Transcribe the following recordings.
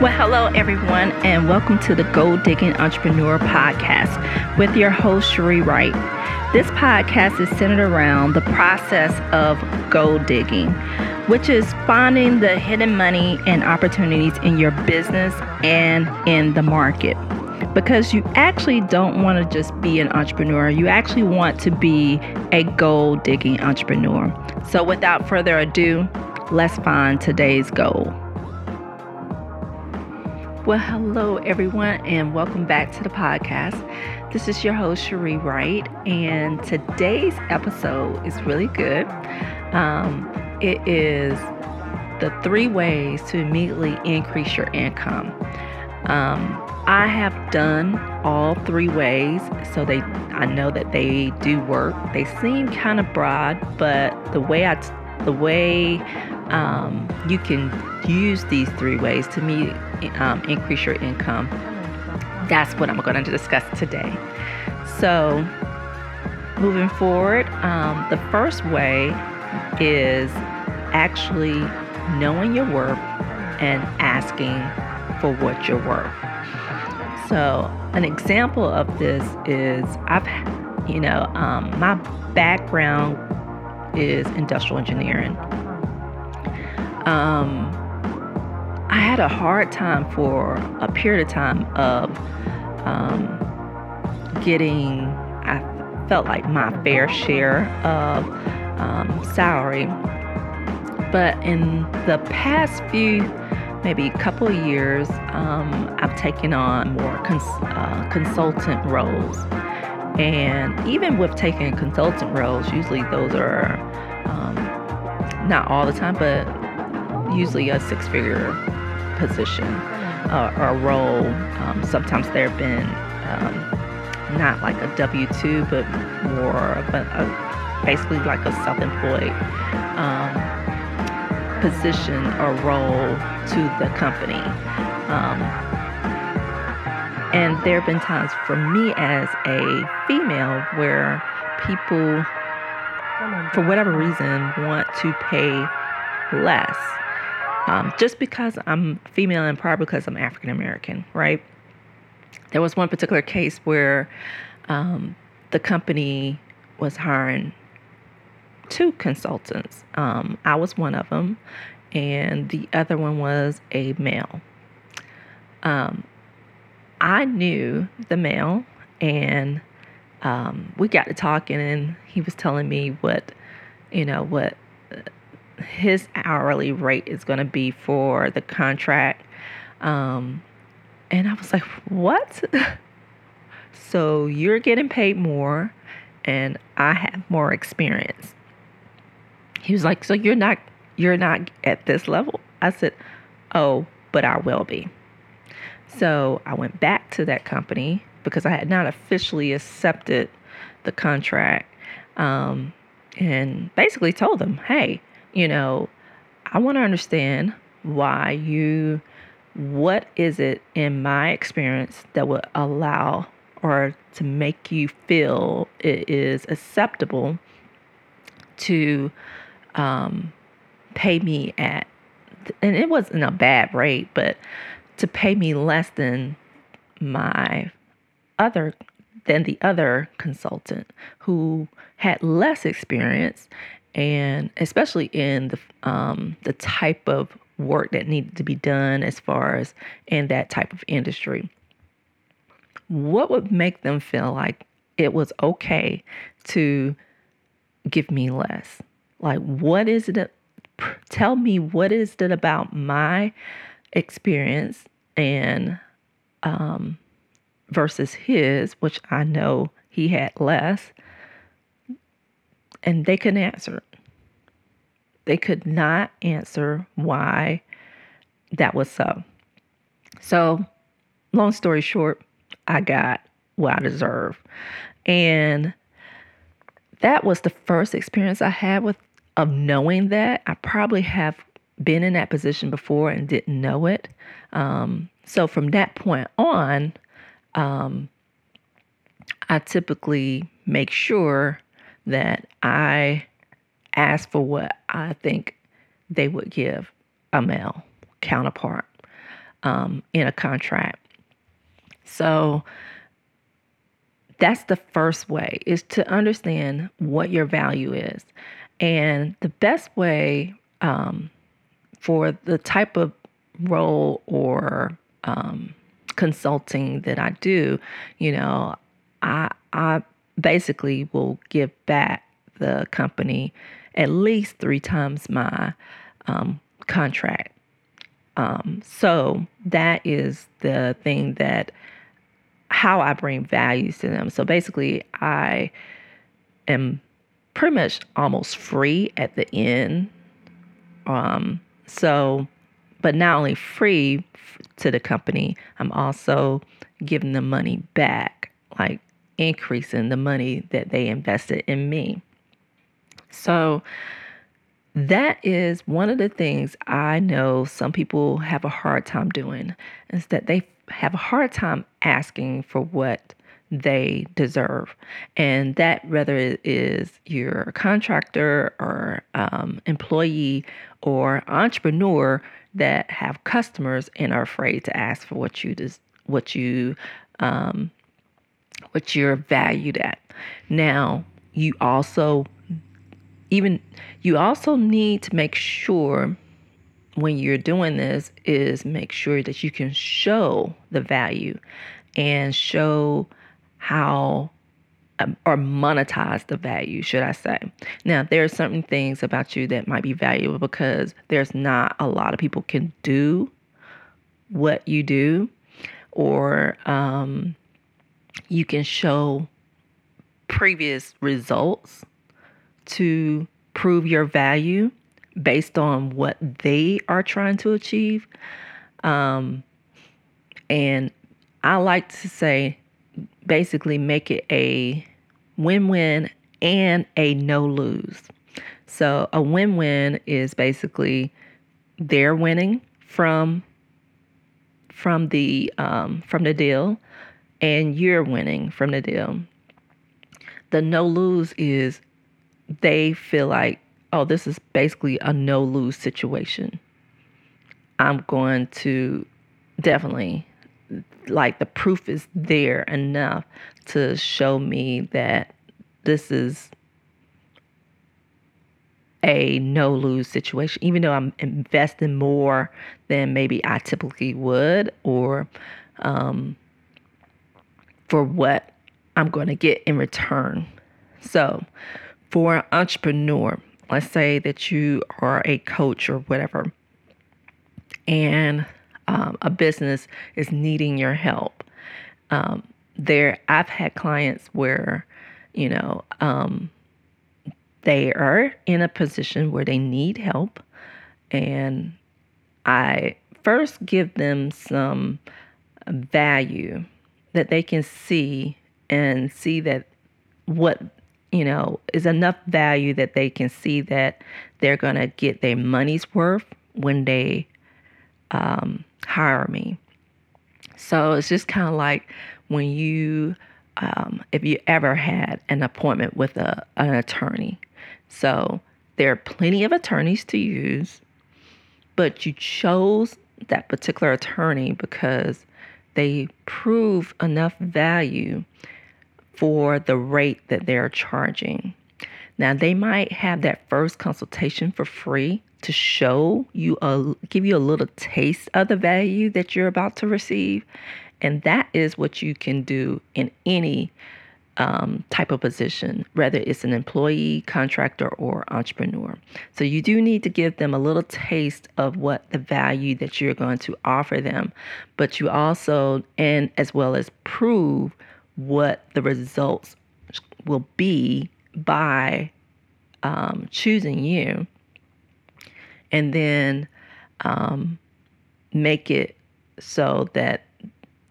Well, hello, everyone, and welcome to the Gold Digging Entrepreneur Podcast with your host, Cherie Wright. This podcast is centered around the process of gold digging, which is finding the hidden money and opportunities in your business and in the market. Because you actually don't want to just be an entrepreneur, you actually want to be a gold digging entrepreneur. So, without further ado, let's find today's goal. Well, hello, everyone, and welcome back to the podcast. This is your host, Cherie Wright, and today's episode is really good. Um, it is the three ways to immediately increase your income. Um, I have done all three ways, so they I know that they do work. They seem kind of broad, but the way I the way um, you can use these three ways to meet um, increase your income. That's what I'm going to discuss today. So, moving forward, um, the first way is actually knowing your worth and asking for what you're worth. So, an example of this is I've, you know, um, my background is industrial engineering. Um, I had a hard time for a period of time of um, getting, I felt like my fair share of um, salary. But in the past few, maybe a couple of years, um, I've taken on more cons- uh, consultant roles. And even with taking consultant roles, usually those are um, not all the time, but usually a six figure position uh, or role. Um, sometimes there have been um, not like a W 2, but more of a, a, basically like a self employed um, position or role to the company. Um, and there have been times for me as a female where people, for whatever reason, want to pay less um, just because I'm female and probably because I'm African American, right? There was one particular case where um, the company was hiring two consultants. Um, I was one of them, and the other one was a male. Um, I knew the male, and um, we got to talking, and he was telling me what, you know, what his hourly rate is going to be for the contract. Um, and I was like, what? so you're getting paid more and I have more experience. He was like, so you're not you're not at this level. I said, "Oh, but I will be." So, I went back to that company because I had not officially accepted the contract um, and basically told them, "Hey, you know, I want to understand why you, what is it in my experience that would allow or to make you feel it is acceptable to um, pay me at, and it wasn't a bad rate, but to pay me less than my other than the other consultant who had less experience and especially in the um, the type of work that needed to be done as far as in that type of industry. What would make them feel like it was okay to give me less? Like, what is it? Tell me what is it about my experience and um, versus his, which I know he had less and they couldn't answer. They could not answer why that was so. So, long story short, I got what I deserve. And that was the first experience I had with of knowing that. I probably have been in that position before and didn't know it. Um, so from that point on, um, I typically make sure that I ask for what I think they would give a male counterpart. um, in a contract. So that's the first way is to understand what your value is. And the best way um, for the type of role or um, consulting that I do, you know, I, I basically will give back the company at least three times my um, contract. Um, so that is the thing that how I bring values to them. So basically, I am pretty much almost free at the end. Um, so, but not only free to the company, I'm also giving them money back, like increasing the money that they invested in me. So, that is one of the things I know some people have a hard time doing is that they have a hard time asking for what they deserve. And that, whether it is you're contractor or um, employee or entrepreneur that have customers and are afraid to ask for what you des- what you um, what you're valued at. Now, you also even you also need to make sure when you're doing this is make sure that you can show the value and show how um, or monetize the value, should I say. Now, there are certain things about you that might be valuable because there's not a lot of people can do what you do, or um, you can show previous results to prove your value based on what they are trying to achieve. Um, and I like to say, basically, make it a win win and a no lose. So, a win win is basically they're winning from from the um, from the deal and you're winning from the deal. The no lose is they feel like, oh, this is basically a no lose situation. I'm going to definitely, like, the proof is there enough to show me that this is a no lose situation, even though I'm investing more than maybe I typically would, or um, for what I'm going to get in return. So, for an entrepreneur, let's say that you are a coach or whatever, and um, a business is needing your help. Um, there, I've had clients where, you know, um, they are in a position where they need help, and I first give them some value that they can see and see that what you know, is enough value that they can see that they're going to get their money's worth when they um, hire me. So it's just kind of like when you, um, if you ever had an appointment with a, an attorney. So there are plenty of attorneys to use, but you chose that particular attorney because they prove enough value for the rate that they're charging. Now, they might have that first consultation for free to show you a give you a little taste of the value that you're about to receive, and that is what you can do in any um, type of position, whether it's an employee, contractor, or entrepreneur. So you do need to give them a little taste of what the value that you're going to offer them, but you also and as well as prove what the results will be by um, choosing you and then um, make it so that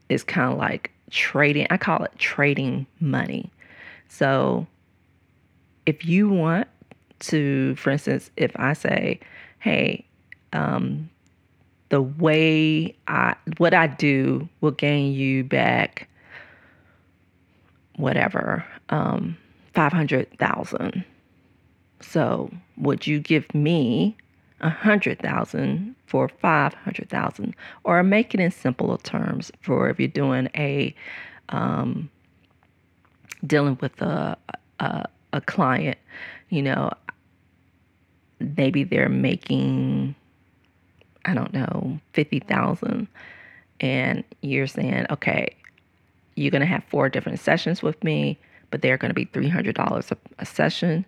it's kind of like trading i call it trading money so if you want to for instance if i say hey um, the way i what i do will gain you back whatever, um, 500,000. So, would you give me a hundred thousand for five hundred thousand, or make it in simpler terms for if you're doing a um, dealing with a, a a client, you know, maybe they're making I don't know fifty thousand, and you're saying, okay, you're gonna have four different sessions with me, but they're gonna be three hundred dollars a session,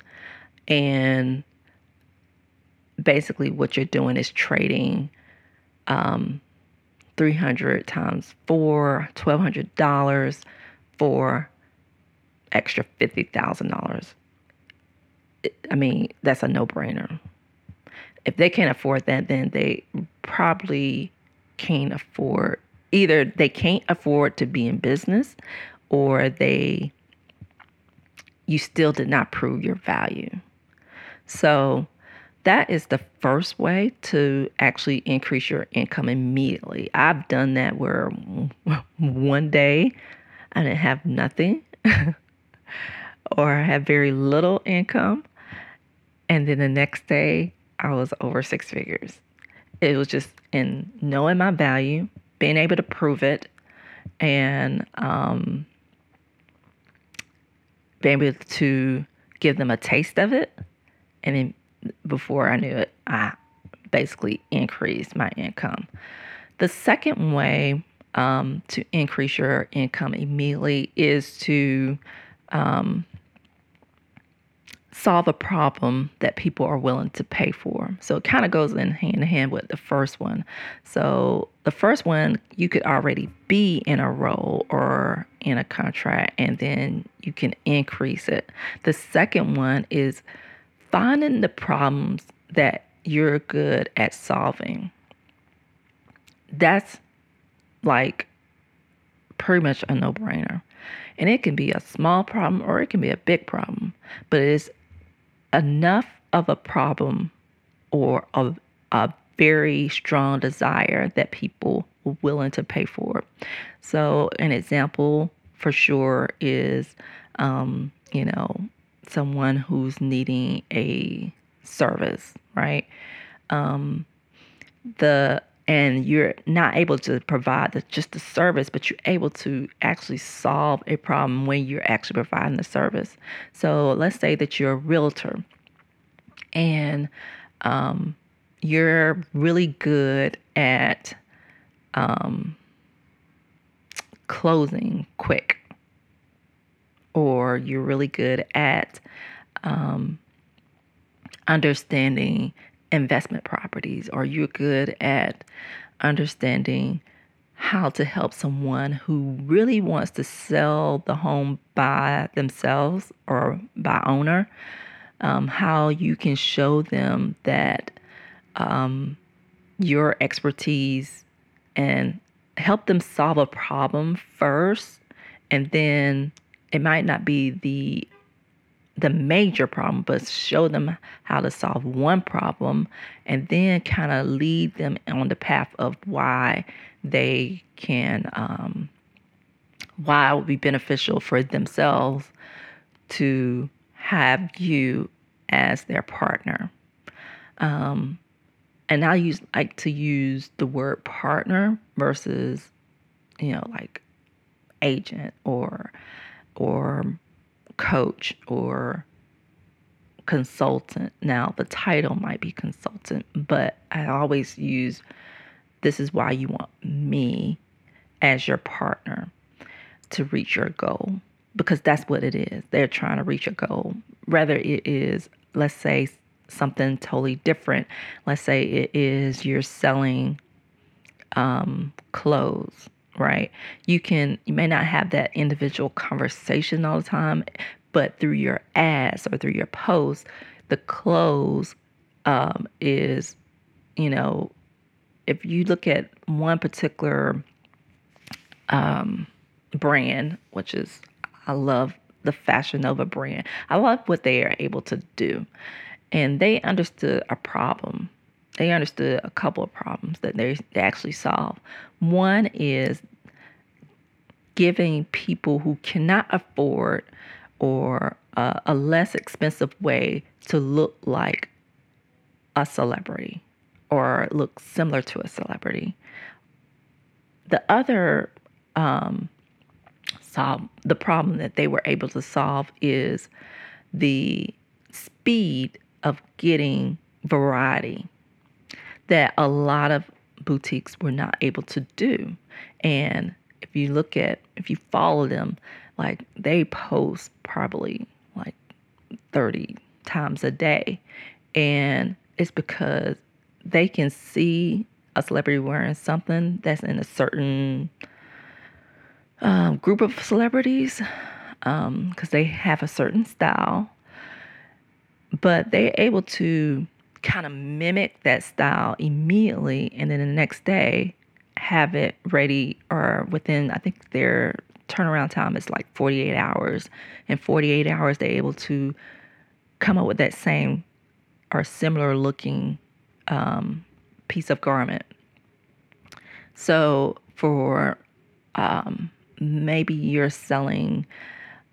and basically what you're doing is trading um, 300 times four, $1,200 for extra $50,000. I mean, that's a no brainer. If they can't afford that, then they probably can't afford either they can't afford to be in business or they you still did not prove your value. So that is the first way to actually increase your income immediately. I've done that where one day I didn't have nothing or I had very little income. And then the next day I was over six figures. It was just in knowing my value, being able to prove it, and um, being able to give them a taste of it and then before I knew it, I basically increased my income. The second way um, to increase your income immediately is to um, solve a problem that people are willing to pay for. So it kind of goes in hand in hand with the first one. So the first one, you could already be in a role or in a contract, and then you can increase it. The second one is finding the problems that you're good at solving. That's like pretty much a no brainer. And it can be a small problem or it can be a big problem, but it's enough of a problem or a, a very strong desire that people are willing to pay for. So, an example for sure is, um, you know, someone who's needing a service, right? Um, the and you're not able to provide the, just the service, but you're able to actually solve a problem when you're actually providing the service. So let's say that you're a realtor and um, you're really good at um, closing quick or you're really good at um, understanding investment properties, or you're good at understanding how to help someone who really wants to sell the home by themselves or by owner, um, how you can show them that um, your expertise and help them solve a problem first and then it might not be the the major problem, but show them how to solve one problem and then kind of lead them on the path of why they can, um, why it would be beneficial for themselves to have you as their partner. Um, and I use like to use the word partner versus, you know, like agent or or coach or consultant. Now, the title might be consultant, but I always use this is why you want me as your partner to reach your goal because that's what it is. They're trying to reach a goal. Whether it is, let's say, something totally different. Let's say it is you're selling um, clothes right? You can you may not have that individual conversation all the time, but through your ads or through your posts, the close um, is, you know, if you look at one particular um, brand, which is I love the Fashion Nova brand. I love what they are able to do. And they understood a problem they understood a couple of problems that they, actually solved. One is giving people who cannot afford or uh, a less expensive way to look like a celebrity or look similar to a celebrity. The other um, solve the problem that they were able to solve is the speed of getting variety that a lot of boutiques were not able to do. And if you look at, if you follow them, like they post probably like 30 times a day. And it's because they can see a celebrity wearing something that's in a certain um, group of celebrities because um, they have a certain style, but they're able to kind of mimic that style immediately and then the next day have it ready or within i think their turnaround time is like 48 hours. And 48 hours they're able to come up with that same or similar looking um, piece of garment. So for um, maybe you're selling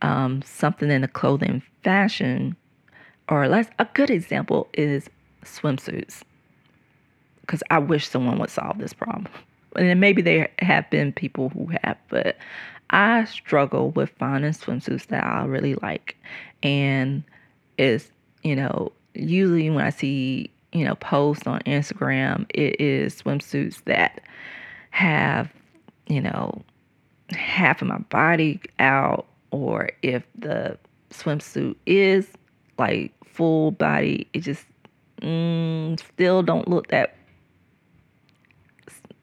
um, something in the clothing fashion or less a good example is swimsuits because I wish someone would solve this problem. And maybe there have been people who have, but I struggle with finding swimsuits that I really like. And it's, you know, usually when I see, you know, posts on Instagram, it is swimsuits that have, you know, half of my body out, or if the swimsuit is like full body, it just mm, still don't look that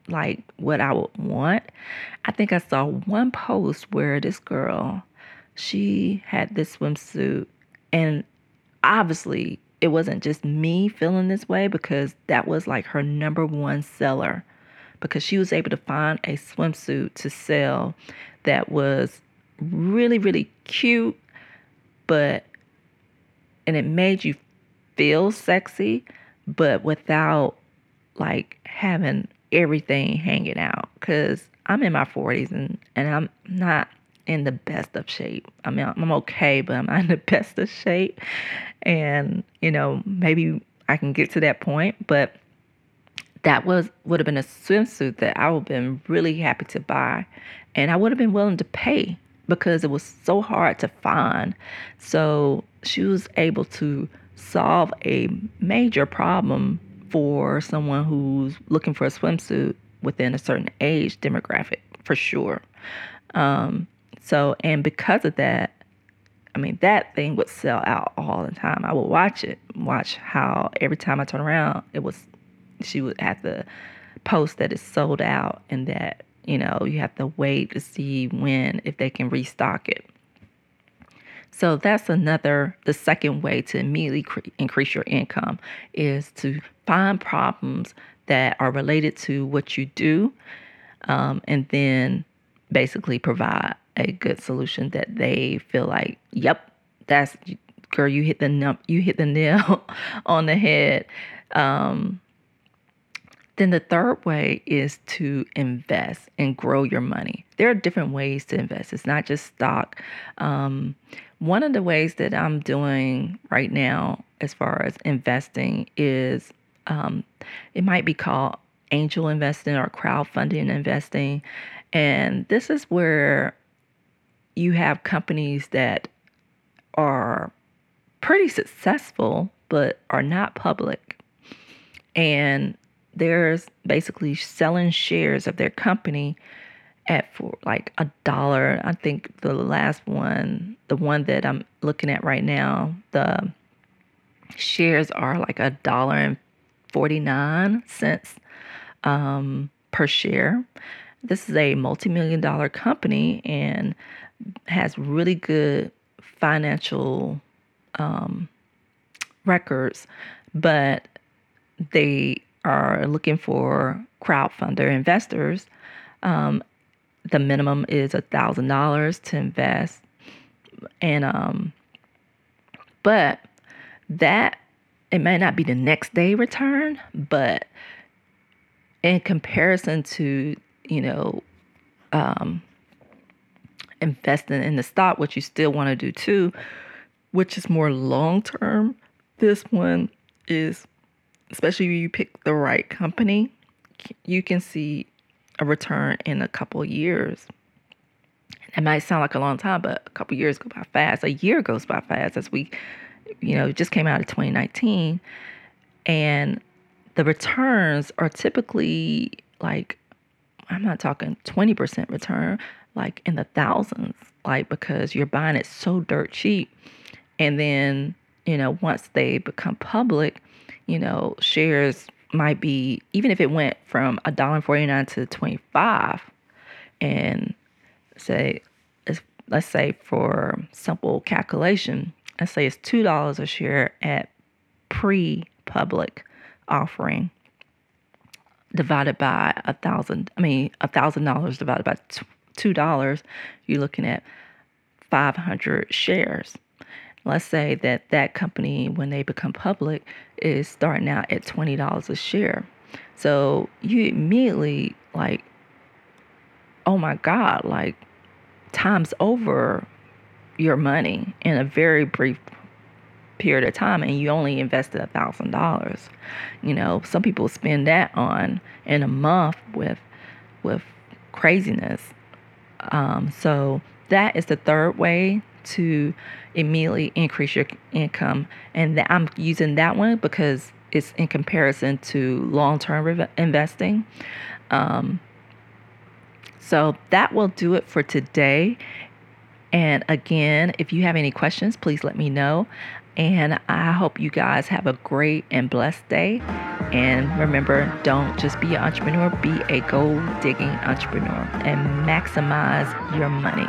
like what I would want. I think I saw one post where this girl, she had this swimsuit, and obviously it wasn't just me feeling this way because that was like her number one seller because she was able to find a swimsuit to sell that was really really cute but and it made you feel sexy, but without like having everything hanging out. Cause I'm in my 40s and, and I'm not in the best of shape. I mean, I'm okay, but I'm not in the best of shape. And, you know, maybe I can get to that point, but that was would have been a swimsuit that I would have been really happy to buy and I would have been willing to pay because it was so hard to find. So she was able to solve a major problem for someone who's looking for a swimsuit within a certain age demographic, for sure. Um, so, and because of that, I mean, that thing would sell out all the time. I would watch it, watch how every time I turn around, it was, she would have to post that it's sold out and that, you know, you have to wait to see when, if they can restock it. So that's another, the second way to immediately cre- increase your income is to find problems that are related to what you do um, and then basically provide a good solution that they feel like, yep, that's girl, you hit the num- you hit the nail on the head. Um, then the third way is to invest and grow your money. There are different ways to invest. It's not just stock. Um, one of the ways that I'm doing right now, as far as investing, is um, it might be called angel investing or crowdfunding investing. And this is where you have companies that are pretty successful but are not public. And there's basically selling shares of their company at for like a dollar. I think the last one, the one that I'm looking at right now, the shares are like a dollar and 49 cents um, per share. This is a multi million dollar company and has really good financial um, records, but they are looking for crowdfunder investors. Um, the minimum is a thousand dollars to invest and um but that it may not be the next day return but in comparison to you know um investing in the stock which you still want to do too which is more long term this one is especially if you pick the right company, you can see a return in a couple years. It might sound like a long time, but a couple years go by fast. A year goes by fast as we, you know, just came out of 2019. And the returns are typically like, I'm not talking 20% return, like in the thousands, like because you're buying it so dirt cheap. And then, you know, once they become public, you know, shares might be even if it went from a dollar forty nine to twenty five, and say, let's say for simple calculation, let's say it's two dollars a share at pre-public offering divided by a thousand. I mean, a thousand dollars divided by two dollars, you're looking at five hundred shares let's say that that company when they become public is starting out at $20 a share. So you immediately like oh my god like times over your money in a very brief period of time and you only invested a thousand dollars. You know some people spend that on in a month with with craziness. Um, so that is the third way to immediately increase your income. And that I'm using that one because it's in comparison to long term investing. Um, so that will do it for today. And again, if you have any questions, please let me know. And I hope you guys have a great and blessed day. And remember, don't just be an entrepreneur, be a gold digging entrepreneur and maximize your money.